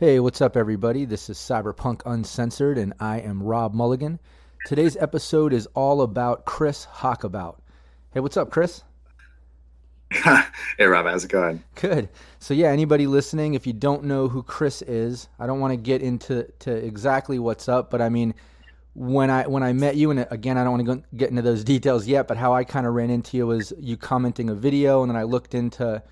Hey, what's up, everybody? This is Cyberpunk Uncensored, and I am Rob Mulligan. Today's episode is all about Chris Hockabout. Hey, what's up, Chris? hey, Rob, how's it going? Good. So, yeah, anybody listening, if you don't know who Chris is, I don't want to get into to exactly what's up, but I mean, when I when I met you, and uh, again, I don't want to get into those details yet, but how I kind of ran into you was you commenting a video, and then I looked into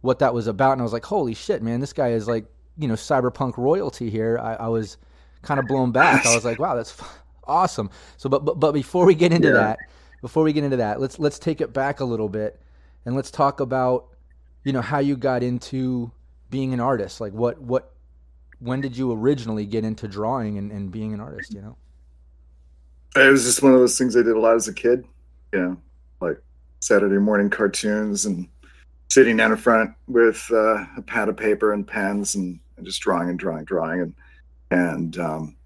what that was about, and I was like, holy shit, man, this guy is like you know cyberpunk royalty here, I, I was kind of blown back. I was like, wow, that's awesome. So, but but but before we get into yeah. that, before we get into that, let's let's take it back a little bit and let's talk about you know how you got into being an artist. Like what what when did you originally get into drawing and, and being an artist? You know, it was just one of those things I did a lot as a kid. You know, like Saturday morning cartoons and sitting down in front with uh, a pad of paper and pens and and just drawing and drawing, drawing, and and um,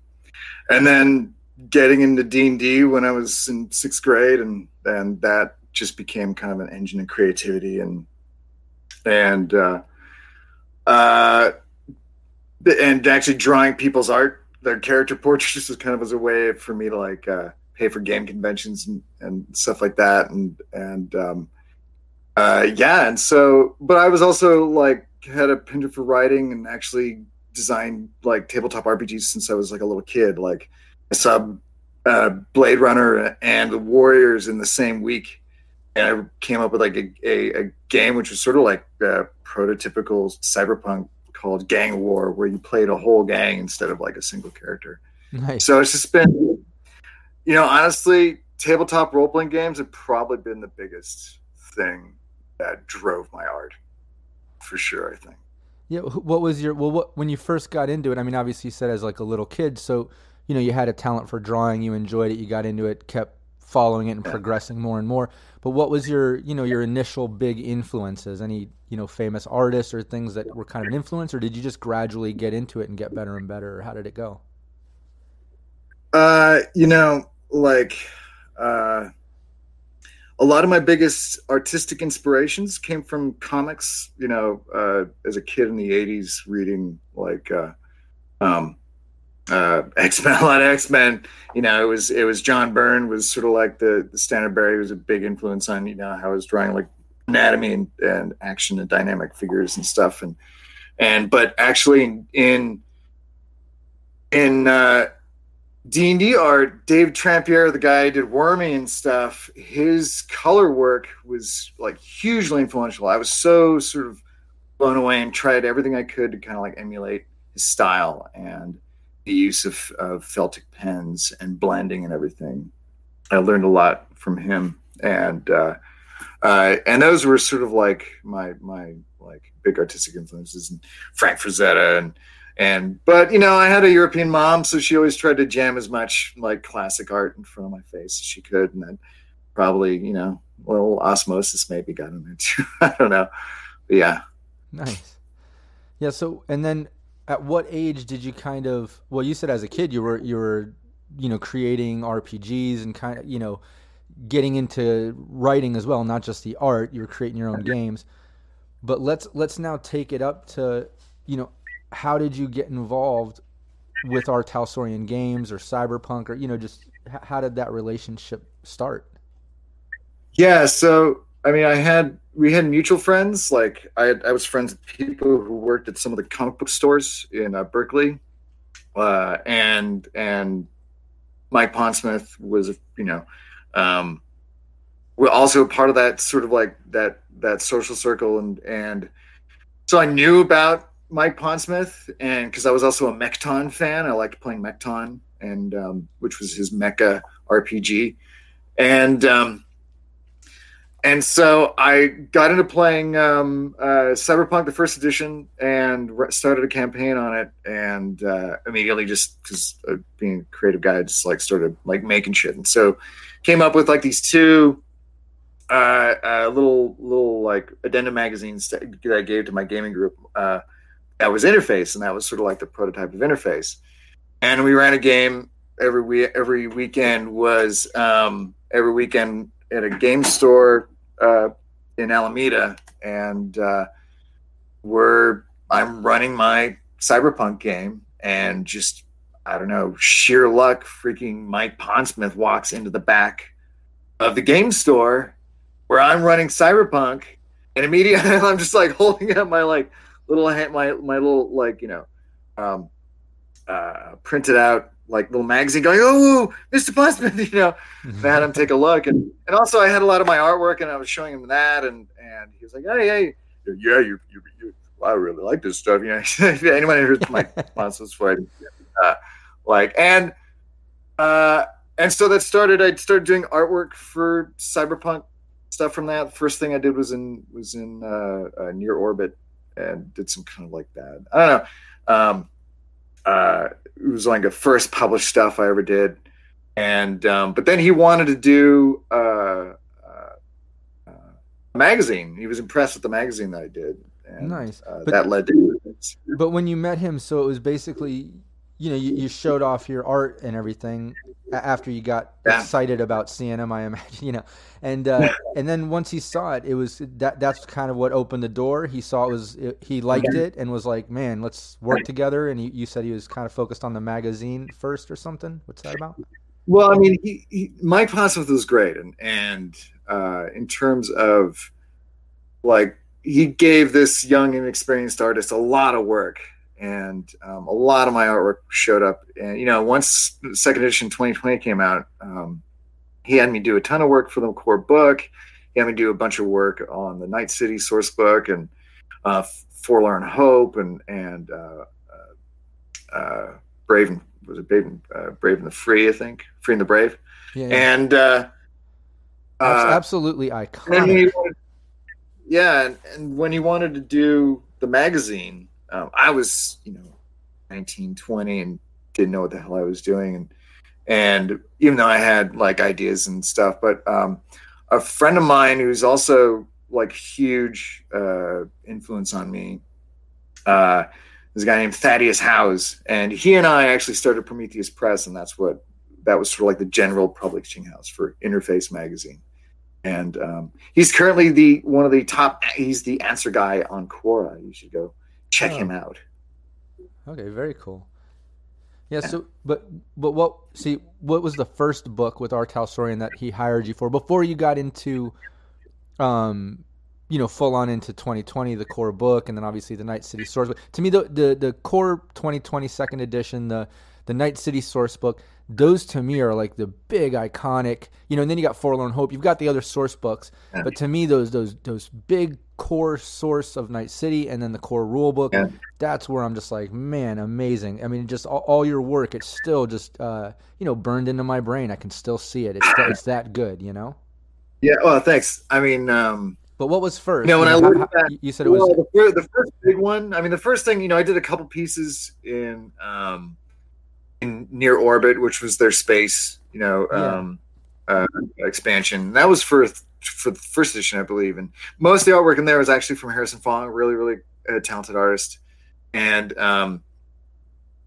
and then getting into D and D when I was in sixth grade, and and that just became kind of an engine of creativity and and uh, uh, and actually drawing people's art, their character portraits, was kind of as a way for me to like uh, pay for game conventions and, and stuff like that, and and um, uh, yeah, and so, but I was also like had a penchant for writing and actually designed like tabletop RPGs since I was like a little kid. Like I saw uh, Blade Runner and the Warriors in the same week, and I came up with like a, a, a game which was sort of like a prototypical cyberpunk called Gang War, where you played a whole gang instead of like a single character. Nice. So it's just been, you know, honestly, tabletop role playing games have probably been the biggest thing that drove my art for sure. I think. Yeah. What was your well? What when you first got into it? I mean, obviously you said as like a little kid, so you know you had a talent for drawing. You enjoyed it. You got into it. Kept following it and yeah. progressing more and more. But what was your you know your initial big influences? Any you know famous artists or things that were kind of an influence, or did you just gradually get into it and get better and better? Or how did it go? Uh, you know, like uh a lot of my biggest artistic inspirations came from comics. You know, uh, as a kid in the '80s, reading like uh, um, uh, X Men, a lot of X Men. You know, it was it was John Byrne was sort of like the the Standard Bearer. Was a big influence on you know how I was drawing like anatomy and, and action and dynamic figures and stuff. And and but actually in in, in uh, D&D art, Dave Trampier, the guy who did Wormy and stuff, his color work was like hugely influential. I was so sort of blown away and tried everything I could to kind of like emulate his style and the use of, of Feltic pens and blending and everything. I learned a lot from him. And, uh, uh, and those were sort of like my, my like big artistic influences and Frank Frazetta and, and but you know i had a european mom so she always tried to jam as much like classic art in front of my face as she could. And then probably you know a little osmosis maybe got in there too. I don't know. But yeah. Nice. Yeah so and then at what age did you kind of well you said as a kid you were you were you know creating rpgs and kind of you know getting into writing as well not just the art you were creating your own games. But let's let's now take it up to you know how did you get involved with R. Talsorian games or Cyberpunk or you know just how did that relationship start? Yeah, so I mean, I had we had mutual friends. Like I had, I was friends with people who worked at some of the comic book stores in uh, Berkeley, uh, and and Mike Pondsmith was you know um, we're also part of that sort of like that that social circle and and so I knew about Mike Pondsmith, and because I was also a Mekton fan, I liked playing Mekton, and um, which was his Mecha RPG, and um, and so I got into playing um, uh, Cyberpunk, the first edition, and re- started a campaign on it. And uh, immediately, just because uh, being a creative guy, I just like started like making shit. And so, came up with like these two uh, uh, little little like addendum magazines that, I gave to my gaming group. Uh, that was interface, and that was sort of like the prototype of interface. And we ran a game every week. Every weekend was um, every weekend at a game store uh, in Alameda, and uh, we're I'm running my cyberpunk game, and just I don't know, sheer luck, freaking Mike Pondsmith walks into the back of the game store where I'm running cyberpunk, and immediately I'm just like holding up my like little my my little like you know, um, uh, printed out like little magazine going, oh, Mr. Pondsmith, you know, and I had him take a look. And, and also I had a lot of my artwork and I was showing him that. And, and he was like, hey, hey, yeah, you, you, you I really like this stuff. You know, anyone who heard my Pondsmith's fight, uh, like, and, uh, and so that started, I started doing artwork for cyberpunk stuff from that. First thing I did was in, was in, uh, uh near orbit and did some kind of like that. I don't know. Um, uh, it was like the first published stuff I ever did. And um, but then he wanted to do uh, uh, uh, a magazine. He was impressed with the magazine that I did. And, nice. Uh, that led to. But when you met him, so it was basically you know, you, you showed off your art and everything after you got excited about seeing him, I imagine, you know, and uh, and then once he saw it, it was that that's kind of what opened the door. He saw it was it, he liked it and was like, man, let's work together. And you, you said he was kind of focused on the magazine first or something. What's that about? Well, I mean, he, he, Mike Pondsmith was great, and and uh, in terms of like he gave this young and experienced artist a lot of work and um, a lot of my artwork showed up. And you know, once second edition 2020 came out, um, he had me do a ton of work for the core book. He had me do a bunch of work on the Night City source book and uh, Forlorn Hope and and uh, uh, uh Brave and was it Brave and, uh, Brave and the Free? I think Free and the Brave. Yeah, yeah. And uh, absolutely iconic. Wanted, yeah, and, and when he wanted to do the magazine um, I was, you know, 19, 20 and didn't know what the hell I was doing. And, and even though I had like ideas and stuff, but um, a friend of mine who's also like huge uh, influence on me, uh, a guy named Thaddeus Howze, and he and I actually started Prometheus Press, and that's what that was sort of like the general publishing house for Interface Magazine. And um, he's currently the one of the top. He's the answer guy on Quora. You should go check oh. him out. Okay, very cool. Yeah, so but but what see what was the first book with. Talsorian that he hired you for before you got into um you know full on into 2020 the core book and then obviously the Night City source book. To me the the the core 2020 second edition the the Night City source book those to me are like the big iconic you know and then you got Forlorn Hope you've got the other source books but to me those those those big core source of Night City and then the core rule book. Yeah. That's where I'm just like, man, amazing. I mean, just all, all your work, it's still just uh, you know burned into my brain. I can still see it. It's it's that good, you know. Yeah. Well, thanks. I mean, um, but what was first? You know, when you I looked at, you said it well, was the, the, first big one. I mean, the first thing, you know, I did a couple pieces in um, in near orbit, which was their space, you know, um, yeah. uh, expansion. That was for for the first edition, I believe. And most of the artwork in there was actually from Harrison Fong, really, really uh, talented artist. And um,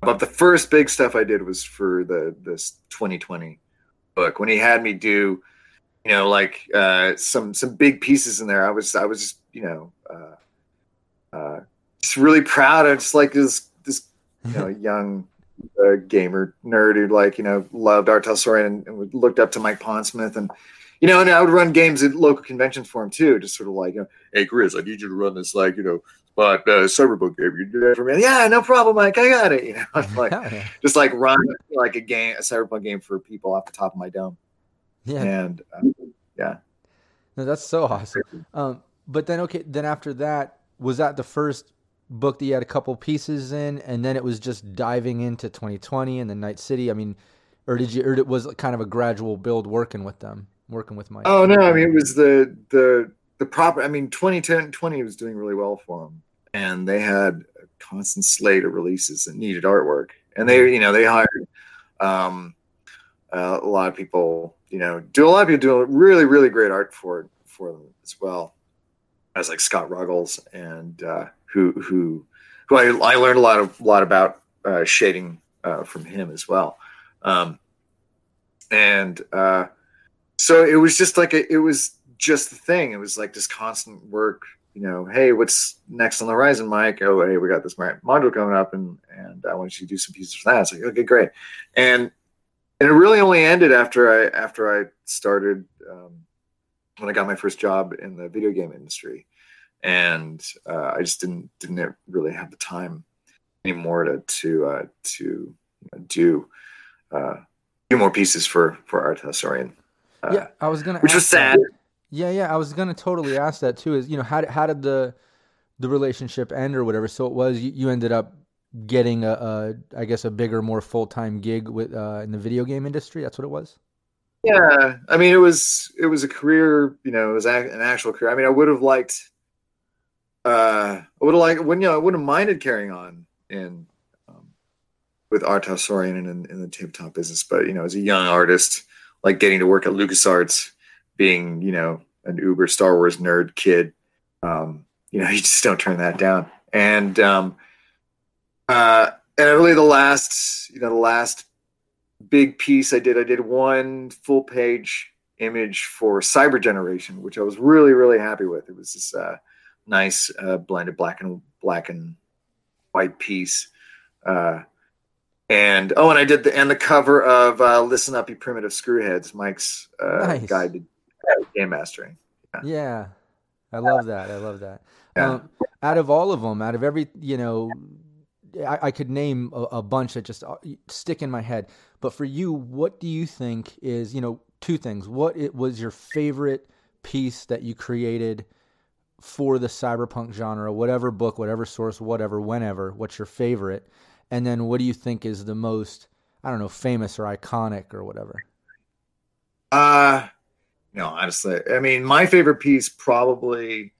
but the first big stuff I did was for the this 2020 book when he had me do, you know, like uh, some some big pieces in there. I was I was just you know uh, uh, just really proud. of just like this this you know young uh, gamer nerd who like you know loved R. Talsorian and, and looked up to Mike Pondsmith and you know, and I would run games at local conventions for him too, just sort of like, hey, Chris, I need you to run this like, you know, but uh, Cyberpunk game. You do that for me? Yeah, no problem, Mike. I got it. You know, like just like run like a game, a Cyberpunk game for people off the top of my dome. Yeah, and uh, yeah, no, that's so awesome. Um, but then okay, then after that, was that the first book that you had a couple pieces in, and then it was just diving into 2020 and the Night City? I mean, or did you, or it was kind of a gradual build working with them? Working with Mike? Oh no, I mean it was the the the proper. I mean, 2010 20 was doing really well for them, and they had a constant slate of releases that needed artwork, and they you know they hired um, uh, a lot of people. You know, do a lot of people doing really really great art for for them as well as like Scott Ruggles and uh, who who who I, I learned a lot of lot about uh, shading uh, from him as well. Um, and uh, so it was just like a, it was just the thing. It was like this constant work. You know, hey, what's next on the horizon, Mike? Oh, hey, we got this module coming up, and and I want you to do some pieces for that. It's like, okay, great. And and it really only ended after I after I started um, when I got my first job in the video game industry, and uh, I just didn't didn't really have the time anymore to to uh, to do uh, do more pieces for for R. Talsorian. Uh, yeah, I was gonna, which was sad. That. Yeah, yeah, I was gonna totally ask that too. Is you know how did, how did the the relationship end or whatever? So it was you, you ended up getting a, a I guess a bigger, more full time gig with uh, in the video game industry. That's what it was. Yeah, I mean it was it was a career. You know, it was an actual career. I mean, I would have liked. Uh, I would have liked. When you know, I wouldn't have minded carrying on in with R. Talsorian and in, in the tabletop business. But you know, as a young artist, like getting to work at LucasArts, being you know an uber Star Wars nerd kid, um, you know, you just don't turn that down. And um, uh, and really, the last you know the last big piece I did, I did one full page image for Cyber Generation, which I was really really happy with. It was this uh, nice uh, blended black and black and white piece. Uh, and oh, and I did the and the cover of uh, "Listen Up, You Primitive Screwheads," Mike's uh, nice. guide to game mastering. Yeah. yeah. I love that. I love that. Yeah. Um, out of all of them, out of every, you know, I, I could name a, a, bunch that just uh, stick in my head. But for you, what do you think is, you know, two things? What it was your favorite piece that you created for the cyberpunk genre, whatever book, whatever source, whatever, whenever? What's your favorite? And then what do you think is the most, I don't know, famous or iconic or whatever? Uh, no, honestly, I mean, my favorite piece probably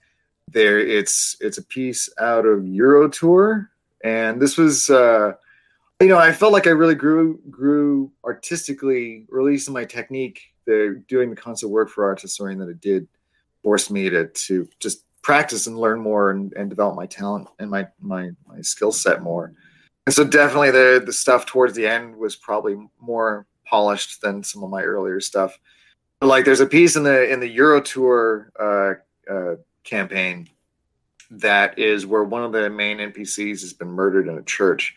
there. It's it's a piece out of Euro Tour, and this was, uh, you know, I felt like I really grew grew artistically, releasing my technique. The doing the constant work for R. Talsorian that it did forced me to to just practice and learn more and, and develop my talent and my my my skill set more and so definitely the the stuff towards the end was probably more polished than some of my earlier stuff. But like there's a piece in the in the Euro Tour uh, uh, campaign that is where one of the main NPCs has been murdered in a church,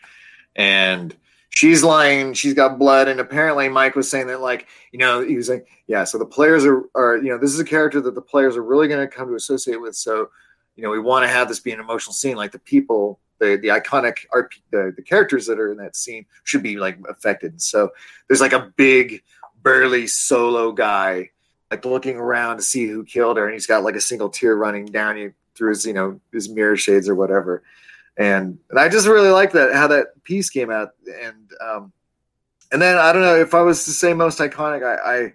and she's lying. She's got blood, and apparently Mike was saying that like you know he was like yeah. So the players are are you know this is a character that the players are really going to come to associate with. So you know we want to have this be an emotional scene. Like the people the the iconic art the, the characters that are in that scene should be like affected. So there's like a big burly solo guy like looking around to see who killed her, and he's got like a single tear running down through his you know his mirror shades or whatever. And and I just really like that how that piece came out, and um, and then I don't know if I was to say most iconic, I, I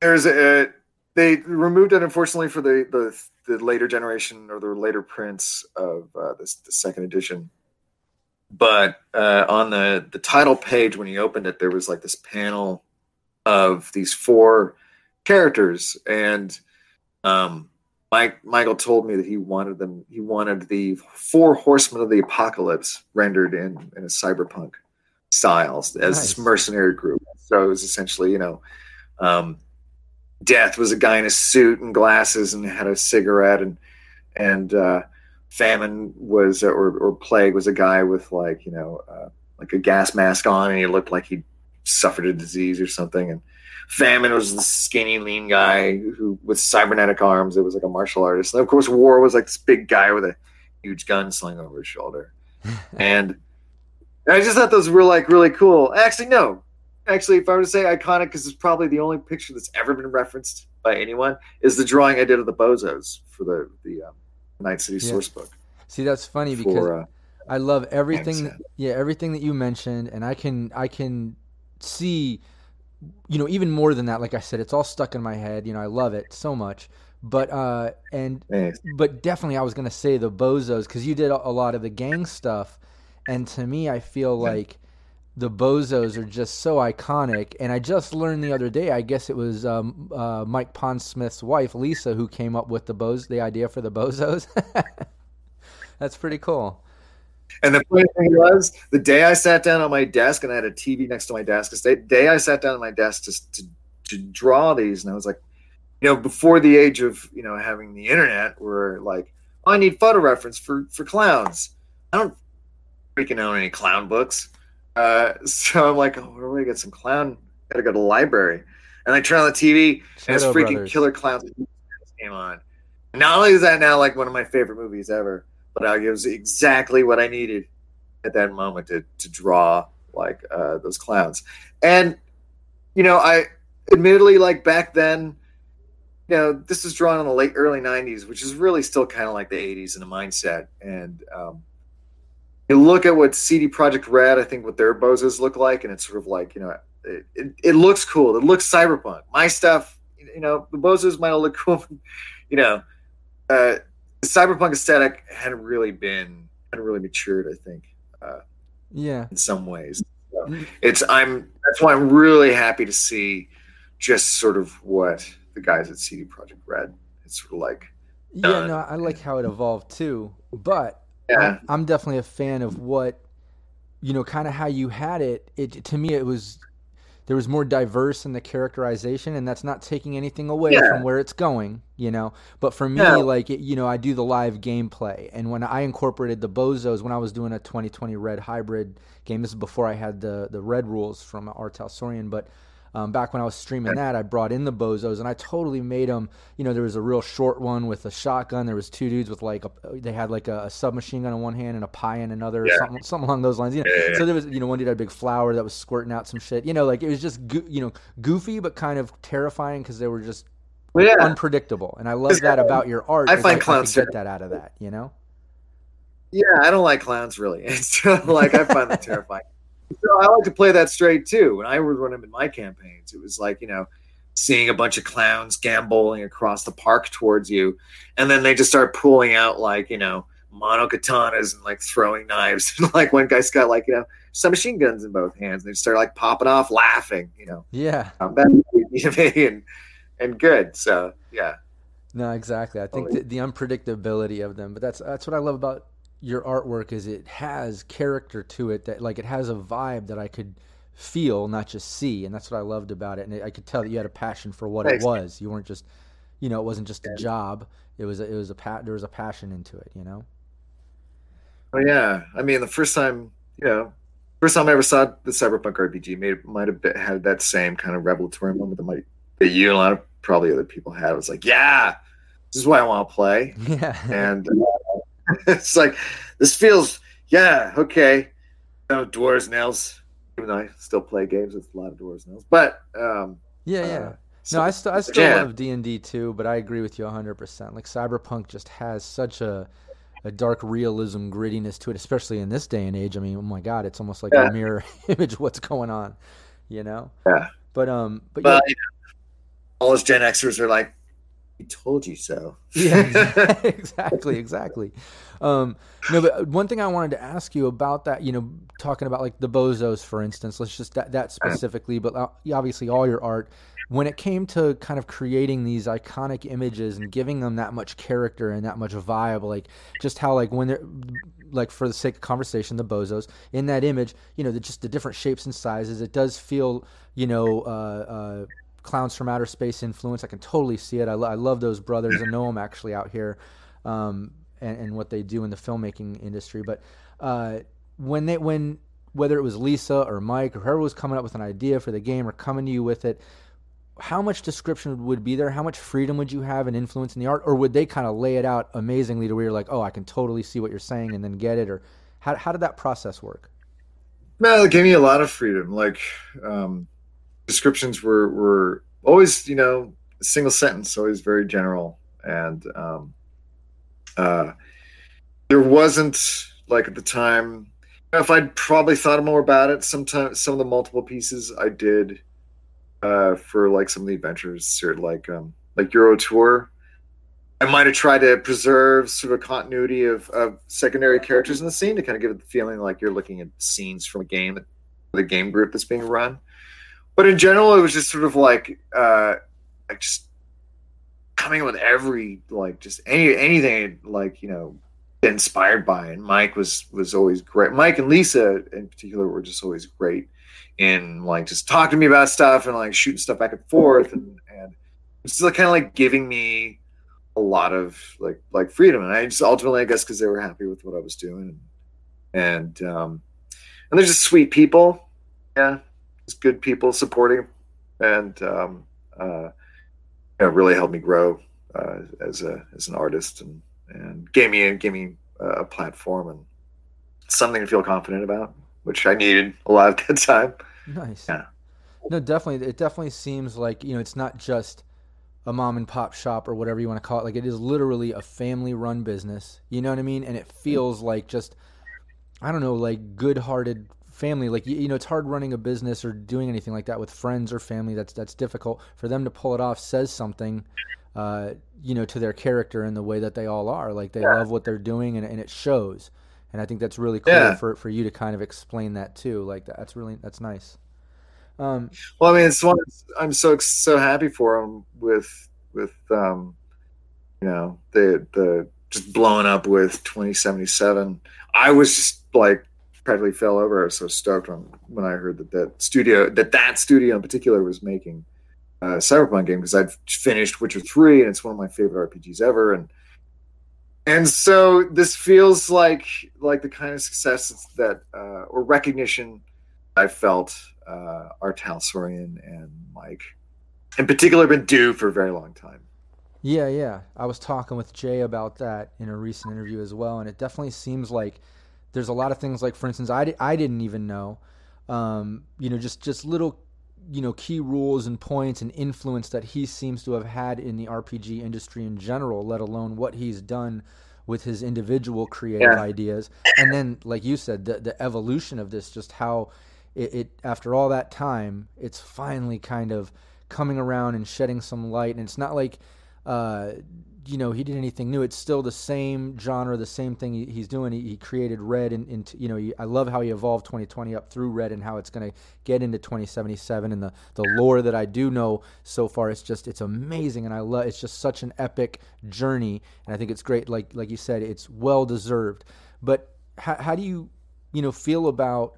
there's a they removed it unfortunately for the the the later generation or the later prints of uh, this the second edition. But uh, on the the title page, when you opened it, there was like this panel of these four characters, and um, Mike Michael told me that he wanted them. He wanted the four horsemen of the apocalypse rendered in in a cyberpunk style as nice. this mercenary group. So it was essentially, you know, um, Death was a guy in a suit and glasses and had a cigarette, and and uh, Famine was or or Plague was a guy with like you know uh, like a gas mask on, and he looked like he suffered a disease or something. And Famine was the skinny, lean guy who with cybernetic arms. It was like a martial artist. And of course, War was like this big guy with a huge gun slung over his shoulder. and I just thought those were like really cool. Actually, no, actually, if I were to say iconic, because it's probably the only picture that's ever been referenced by anyone, is the drawing I did of the bozos for the the um, Night City yeah. source book. See, that's funny for, because uh, I love everything. That, yeah, everything that you mentioned, and I can I can see you know, even more than that, like I said, it's all stuck in my head. You know, I love it so much. But uh, and Thanks. but definitely, I was gonna say the Bozos because you did a a lot of the gang stuff, and to me, I feel like the Bozos are just so iconic. And I just learned the other day, I guess it was um, uh, Mike Pondsmith's wife, Lisa, who came up with the Boz, the idea for the Bozos. That's pretty cool. And the funny thing was, the day I sat down on my desk and I had a TV next to my desk, the day I sat down on my desk to, to, to draw these, and I was like, you know, before the age of you know having the internet, where like, oh, I need photo reference for for clowns. I don't freaking own any clown books, uh, so I'm like, oh, where do I get some clown? Gotta go to the library, and I turn on the TV, and it's freaking Brothers. Killer Klowns came on. Not only is that now like one of my favorite movies ever, but it was exactly what I needed at that moment to to draw like uh, those clowns. And you know, I admittedly like back then, you know, this was drawn in the late early '90s, which is really still kind of like the '80s in the mindset. And um, you look at what CD Projekt Red, I think what their bozos look like, and it's sort of like you know, it, it, it looks cool. It looks cyberpunk. My stuff, you know, the bozos might look cool, you know. Uh, the cyberpunk aesthetic hadn't really been hadn't really matured, I think, uh, Yeah. in some ways. So it's I'm that's why I'm really happy to see just sort of what the guys at CD Projekt Red. It's sort of like Yeah, no, I like how it evolved too. But yeah, I'm, I'm definitely a fan of what, you know, kind of how you had it. It to me, it was there was more diverse in the characterization, and that's not taking anything away Yeah. from where it's going, you know. But for me, Yeah. like it, you know, I do the live gameplay, and when I incorporated the bozos when I was doing a 2020 Red hybrid game, this is before I had the the Red rules from R. Talsorian, but. Um, back when I was streaming that, I brought in the bozos and I totally made them. You know, there was a real short one with a shotgun. There was two dudes with like a, they had like a, a submachine gun in one hand and a pie in another, or Yeah. something, something along those lines. You know, Yeah, so there was, you know, one dude had a big flower that was squirting out some shit. You know, like it was just, go- you know, goofy but kind of terrifying because they were just Well, yeah. unpredictable. And I love that about your art. I find clowns get that out of that. You know. Yeah, I don't like clowns really. It's like I find them terrifying. So I like to play that straight too. When I would run them in my campaigns, it was like you know, seeing a bunch of clowns gamboling across the park towards you, and then they just start pulling out like you know mono katanas and like throwing knives. And like one guy's got like you know some machine guns in both hands. And they start like popping off, laughing. You know, Yeah. um, that's and and good. So yeah, No, exactly. I think Totally. the, the unpredictability of them, but that's that's what I love about your artwork is it has character to it that like it has a vibe that I could feel, not just see, and that's what I loved about it. And I could tell that you had a passion for what Thanks. it was. You weren't just, you know, it wasn't just a job. It was a, it was a pa- there was a passion into it. You know. Oh yeah, I mean the first time, you know, first time I ever saw the Cyberpunk RPG, may might have been, had that same kind of revelatory moment that might that you and a lot of probably other people had. It was like, yeah, this is what I want to play, Yeah. and uh, it's like this feels, yeah, okay, no dwarves elves. Even though I still play games with a lot of dwarves nails, but um, yeah. Yeah. uh, so- no, I still I still yeah. love D and D too, but I agree with you hundred percent. Like Cyberpunk just has such a a dark realism grittiness to it, especially in this day and age. I mean, oh my god, it's almost like Yeah. a mirror image of what's going on, you know. Yeah. But um, but but you know, all those Gen Xers are like, "We told you so." yeah, exactly, exactly. Um, no, but one thing I wanted to ask you about that, you know, talking about like the bozos, for instance, let's just that, that specifically, but uh, obviously all your art. When it came to kind of creating these iconic images and giving them that much character and that much vibe, like just how like when they're like for the sake of conversation, the bozos in that image, you know, the, just the different shapes and sizes, it does feel, you know, uh, uh, clowns from outer space influence. I can totally see it. I, lo- I love those brothers. I know them actually out here, um, and, and what they do in the filmmaking industry. But uh, when they when whether it was Lisa or Mike or whoever was coming up with an idea for the game or coming to you with it, how much description would be there? How much freedom would you have and influence in the art, or would they kind of lay it out amazingly to where you're like, oh, I can totally see what you're saying and then get it, or how how did that process work? No, it gave me a lot of freedom. Like um, descriptions were were always, you know, single sentence, always very general, and um, uh, there wasn't like at the time. If I'd probably thought more about it, sometimes some of the multiple pieces I did uh, for like some of the adventures or like um, like Euro Tour. I might have tried to preserve sort of continuity of, of secondary characters in the scene to kind of give it the feeling like you're looking at scenes from a game, the game group that's being run. But in general, it was just sort of like uh, like just coming with every like just any anything like you know inspired by. And mike was was always great. Mike and lisa in particular were just always great in like just talking to me about stuff and like shooting stuff back and forth. And and it's like kind of like giving me a lot of like like freedom. And i just ultimately i guess because they were happy with what i was doing. And, and um and they're just sweet people. Yeah just good people supporting and um uh you know, really helped me grow uh, as a as an artist and and gave me gave me a platform and something to feel confident about, which I needed a lot at that time. Nice. Yeah. No, definitely. It definitely seems like you know it's not just a mom and pop shop or whatever you want to call it. Like it is literally a family run business. You know what I mean? And it feels like just I don't know, like good hearted family. Like you, you, know, it's hard running a business or doing anything like that with friends or family. That's that's difficult for them to pull it off. Says something uh, you know, to their character and the way that they all are. Like they yeah. love what they're doing, and, and it shows. And I think that's really cool yeah. for, for you to kind of explain that too. Like that's really that's nice. Um, well, I mean, it's one I'm so so happy for them with with um, you know the the just blowing up with 2077. I was just like practically fell over. I was so stoked when when I heard that that studio that that studio in particular was making uh, cyberpunk game because I'd finished Witcher three and it's one of my favorite RPGs ever, and and so this feels like like the kind of success that uh, or recognition I felt uh, R. Talsorian and Mike in particular been due for a very long time. Yeah, yeah. I was talking with Jay about that in a recent interview as well, and it definitely seems like there's a lot of things like, for instance, I, I didn't even know, um, you know, just just little you know key rules and points and influence that he seems to have had in the RPG industry in general, let alone what he's done with his individual creative yeah. ideas. And then, like you said, the the evolution of this, just how it, it after all that time, it's finally kind of coming around and shedding some light. And it's not like uh, you know he did anything new. It's still the same genre, the same thing he, he's doing. He, he, created Red, and you know he, I love how he evolved 2020 up through Red, and how it's going to get into 2077. And the the lore that I do know so far, it's just it's amazing, and I love. It's just such an epic journey, and I think it's great. Like like you said, it's well deserved. But how, how do you you know feel about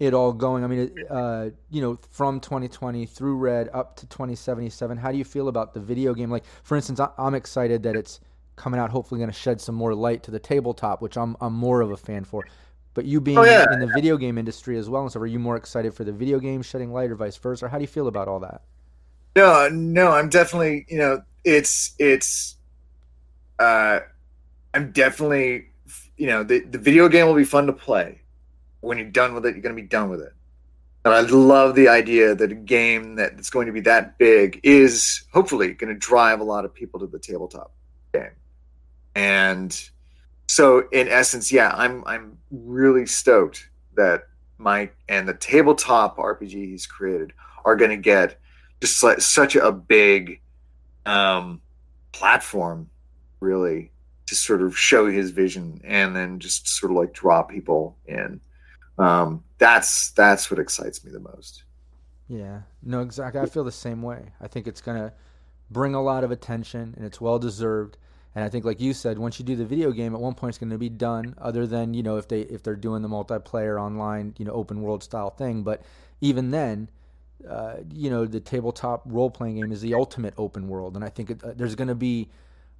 it all going? I mean, uh, you know, from 2020 through Red up to 2077. How do you feel about the video game? Like, for instance, I'm excited that it's coming out. Hopefully, going to shed some more light to the tabletop, which I'm I'm more of a fan for. But you being oh, yeah. in the video game industry as well, and so are you more excited for the video game shedding light, or vice versa? Or how do you feel about all that? No, no, I'm definitely. You know, it's it's. Uh, I'm definitely. You know, the the video game will be fun to play when you're done with it, you're going to be done with it. And I love the idea that a game that's going to be that big is hopefully going to drive a lot of people to the tabletop game. And so, in essence, yeah, I'm I'm really stoked that Mike and the tabletop RPG he's created are going to get just like such a big um, platform, really, to sort of show his vision and then just sort of like draw people in um, that's that's what excites me the most. Yeah, no, exactly. I feel the same way. I think it's gonna bring a lot of attention, and it's well deserved. And I think, like you said, once you do the video game, at one point it's going to be done. Other than you know, if they if they're doing the multiplayer online, you know, open world style thing. But even then, uh, you know, the tabletop role playing game is the ultimate open world, and I think it, uh, there's going to be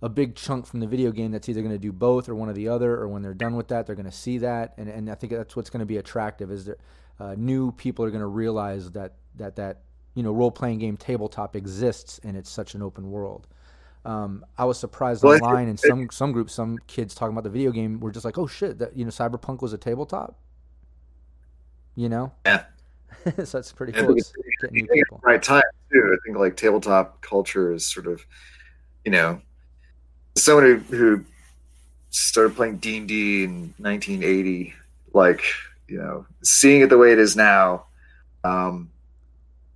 a big chunk from the video game that's either going to do both or one or the other, or when they're done with that, they're going to see that, and, and I think that's what's going to be attractive is that uh, new people are going to realize that that that you know role playing game tabletop exists and it's such an open world. Um, I was surprised well, online in some some groups, some kids talking about the video game were just like, "Oh shit, that you know, Cyberpunk was a tabletop." You know? Yeah. so that's pretty cool. Getting new people. Right time too. I think like tabletop culture is sort of, you know, someone who, who started playing D and D in 1980, like you know, seeing it the way it is now, um,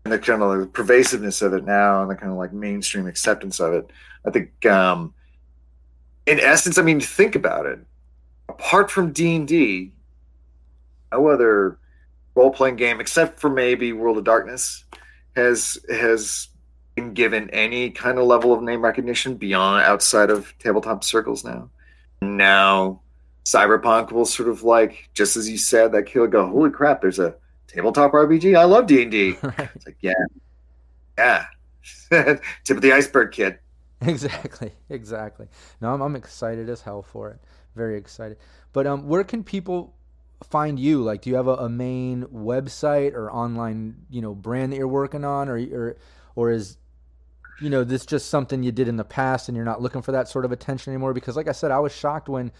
and the kind of the pervasiveness of it now and the kind of like mainstream acceptance of it. I think, um, in essence, I mean, think about it. Apart from D and D, no other role playing game except for maybe World of Darkness has has been given any kind of level of name recognition beyond outside of tabletop circles now. Now Cyberpunk will sort of like just as you said that kid will go, holy crap, there's a tabletop RPG. I love D and D. It's like yeah, yeah, tip of the iceberg, kid. Exactly, exactly. No, I'm, I'm excited as hell for it. Very excited. But um, where can people find you? Like, do you have a, a, main website or online, you know, brand that you're working on, or or or is you know this just something you did in the past and you're not looking for that sort of attention anymore? Because, like I said, I was shocked when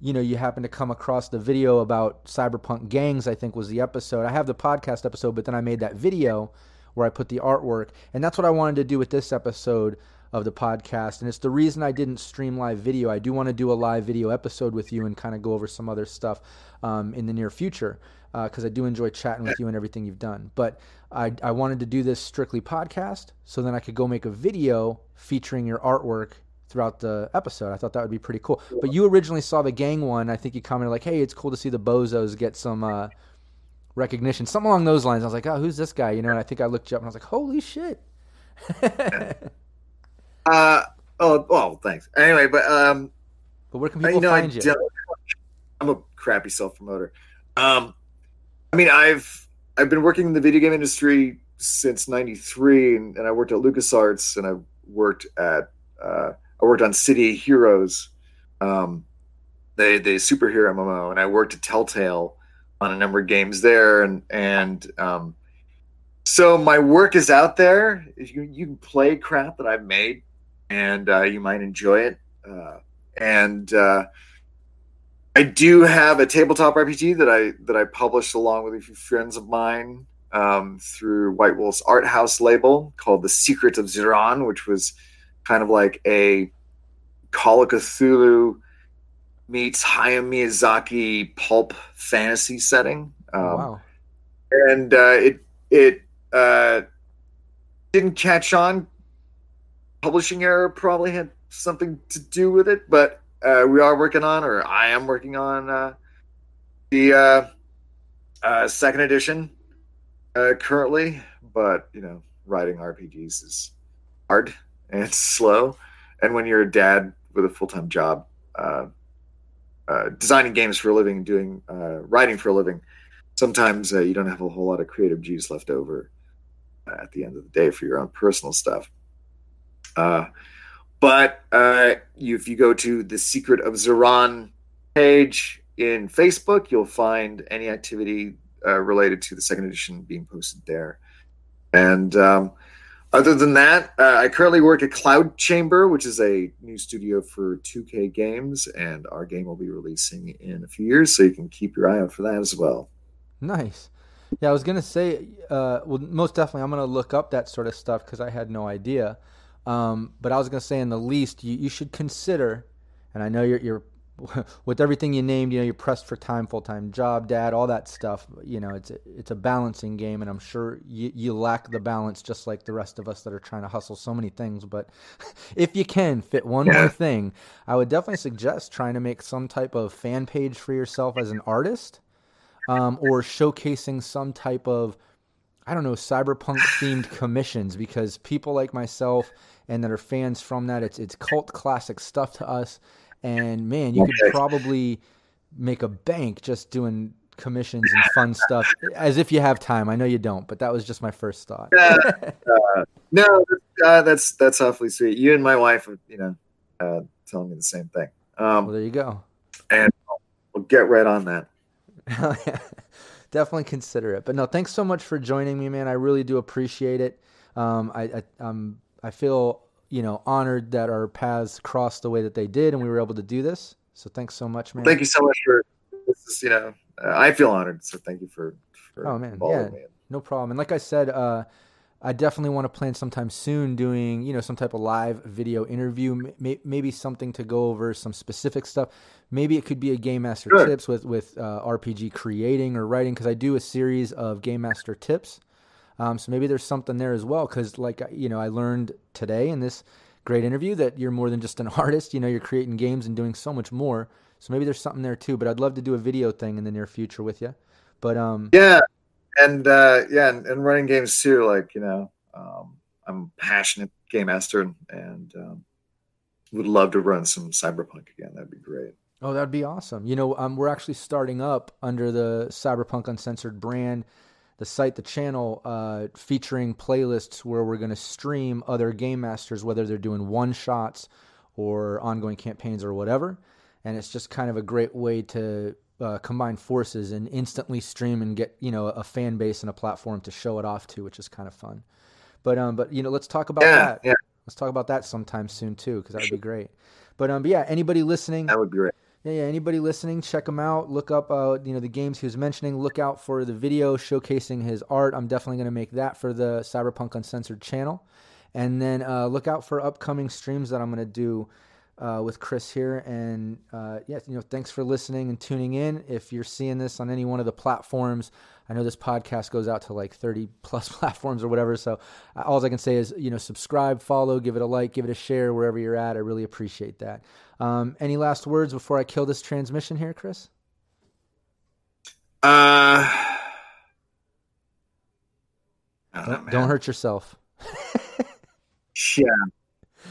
you know you happened to come across the video about cyberpunk gangs. I think was the episode. I have the podcast episode, but then I made that video where I put the artwork, and that's what I wanted to do with this episode of the podcast. And it's the reason I didn't stream live video. I do want to do a live video episode with you and kind of go over some other stuff um, in the near future because uh, I do enjoy chatting with you and everything you've done. But I, I wanted to do this strictly podcast so then I could go make a video featuring your artwork throughout the episode. I thought that would be pretty cool. But you originally saw the gang one. I think you commented like, "Hey, it's cool to see the bozos get some uh, recognition." Something along those lines. I was like, "Oh, who's this guy?" You know. And I think I looked you up and I was like, "Holy shit!" Uh oh, well, thanks. Anyway, but um, but where can people you know, find I you? I'm a crappy self promoter. Um, I mean, I've I've been working in the video game industry since '93, and, and I worked at LucasArts, and I worked at uh, I worked on City Heroes, um, the the superhero MMO, and I worked at Telltale on a number of games there, and and um, so my work is out there. You you can play crap that I've made and uh, you might enjoy it. Uh, and uh, I do have a tabletop RPG that I that I published along with a few friends of mine um, through White Wolf's Arthaus label called The Secret of Zir'An, which was kind of like a Call of Cthulhu meets Hayao Miyazaki pulp fantasy setting. Um, wow. And uh, it it uh, didn't catch on publishing error probably had something to do with it, but uh, we are working on, or I am working on, uh, the uh, uh second edition uh, currently. But you know, writing RPGs is hard and slow, and when you're a dad with a full time job, uh, designing games for a living, doing writing for a living, sometimes you don't have a whole lot of creative juice left over at the end of the day for your own personal stuff. But uh, if you go to the Secret of Zir'An page in Facebook, you'll find any activity uh, related to the second edition being posted there. And um, other than that, uh, I currently work at Cloud Chamber, which is a new studio for 2K games, and our game will be releasing in a few years, so you can keep your eye out for that as well. Nice. Yeah, I was gonna say, uh, well, most definitely, I'm gonna look up that sort of stuff because I had no idea. Um, but I was going to say, in the least, you, you should consider, and I know you're, you're with everything you named, you know, you're pressed for time, full time job, dad, all that stuff. You know, it's a, it's a balancing game, and I'm sure you, you lack the balance just like the rest of us that are trying to hustle so many things. But if you can fit one more thing, I would definitely suggest trying to make some type of fan page for yourself as an artist, um, or showcasing some type of I don't know, cyberpunk themed commissions because people like myself and that are fans from that, it's it's cult classic stuff to us. And man, you could probably make a bank just doing commissions and fun stuff as if you have time. I know you don't, but that was just my first thought. uh, uh, no, uh, that's that's awfully sweet. You and my wife, you know, uh, telling me the same thing. Um, well, there you go. And we'll get right on that. definitely consider it. But no, thanks so much for joining me, man. I really do appreciate it. Um, I, I, um, I feel you know honored that our paths crossed the way that they did, and we were able to do this. So thanks so much, man. Thank you so much for this. Is, you know, I feel honored. So thank you for. for oh man, yeah, me. no problem. And like I said, uh, I definitely want to plan sometime soon doing, you know, some type of live video interview, maybe something to go over some specific stuff. Maybe it could be a Game Master sure. tips with with uh, RPG creating or writing because I do a series of Game Master tips Um, so maybe there's something there as well. Because like you know, I learned today in this great interview that you're more than just an artist. You know, you're creating games and doing so much more. So maybe there's something there too. But I'd love to do a video thing in the near future with you. But um, yeah, and uh, yeah, and, and running games too. Like you know, um, I'm a passionate game master and um, would love to run some cyberpunk again. That'd be great. Oh, that'd be awesome. You know, um, we're actually starting up under the Cyberpunk Uncensored brand, the site, the channel, uh, featuring playlists where we're going to stream other game masters, whether they're doing one shots or ongoing campaigns or whatever. And it's just kind of a great way to uh, combine forces and instantly stream and get you know a fan base and a platform to show it off to, which is kind of fun. But um, but you know, let's talk about yeah, that. Yeah. Let's talk about that sometime soon too, because that would be great. But um, but yeah, anybody listening? That would be great. Yeah, yeah. Anybody listening, check him out. Look up, uh, you know, the games he was mentioning. Look out for the video showcasing his art. I'm definitely going to make that for the Cyberpunk Uncensored channel, and then uh, look out for upcoming streams that I'm going to do uh, with Chris here. And uh, yeah, you know, thanks for listening and tuning in. If you're seeing this on any one of the platforms, I know this podcast goes out to like 30 plus platforms or whatever. So uh, all I can say is, you know, subscribe, follow, give it a like, give it a share wherever you're at. I really appreciate that. Um, any last words before I kill this transmission here, Chris? Uh, don't, know, don't hurt yourself. yeah.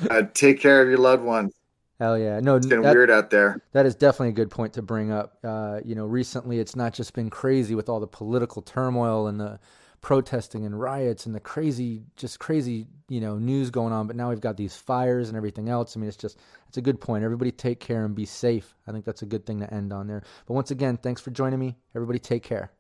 Uh, take care of your loved ones. Hell yeah! No, it's getting that, weird out there. That is definitely a good point to bring up. Uh, you know, recently it's not just been crazy with all the political turmoil and the protesting and riots and the crazy, just crazy, you know, news going on. But now we've got these fires and everything else. I mean, it's just it's a good point. Everybody take care and be safe. I think that's a good thing to end on there. But once again, thanks for joining me. Everybody take care.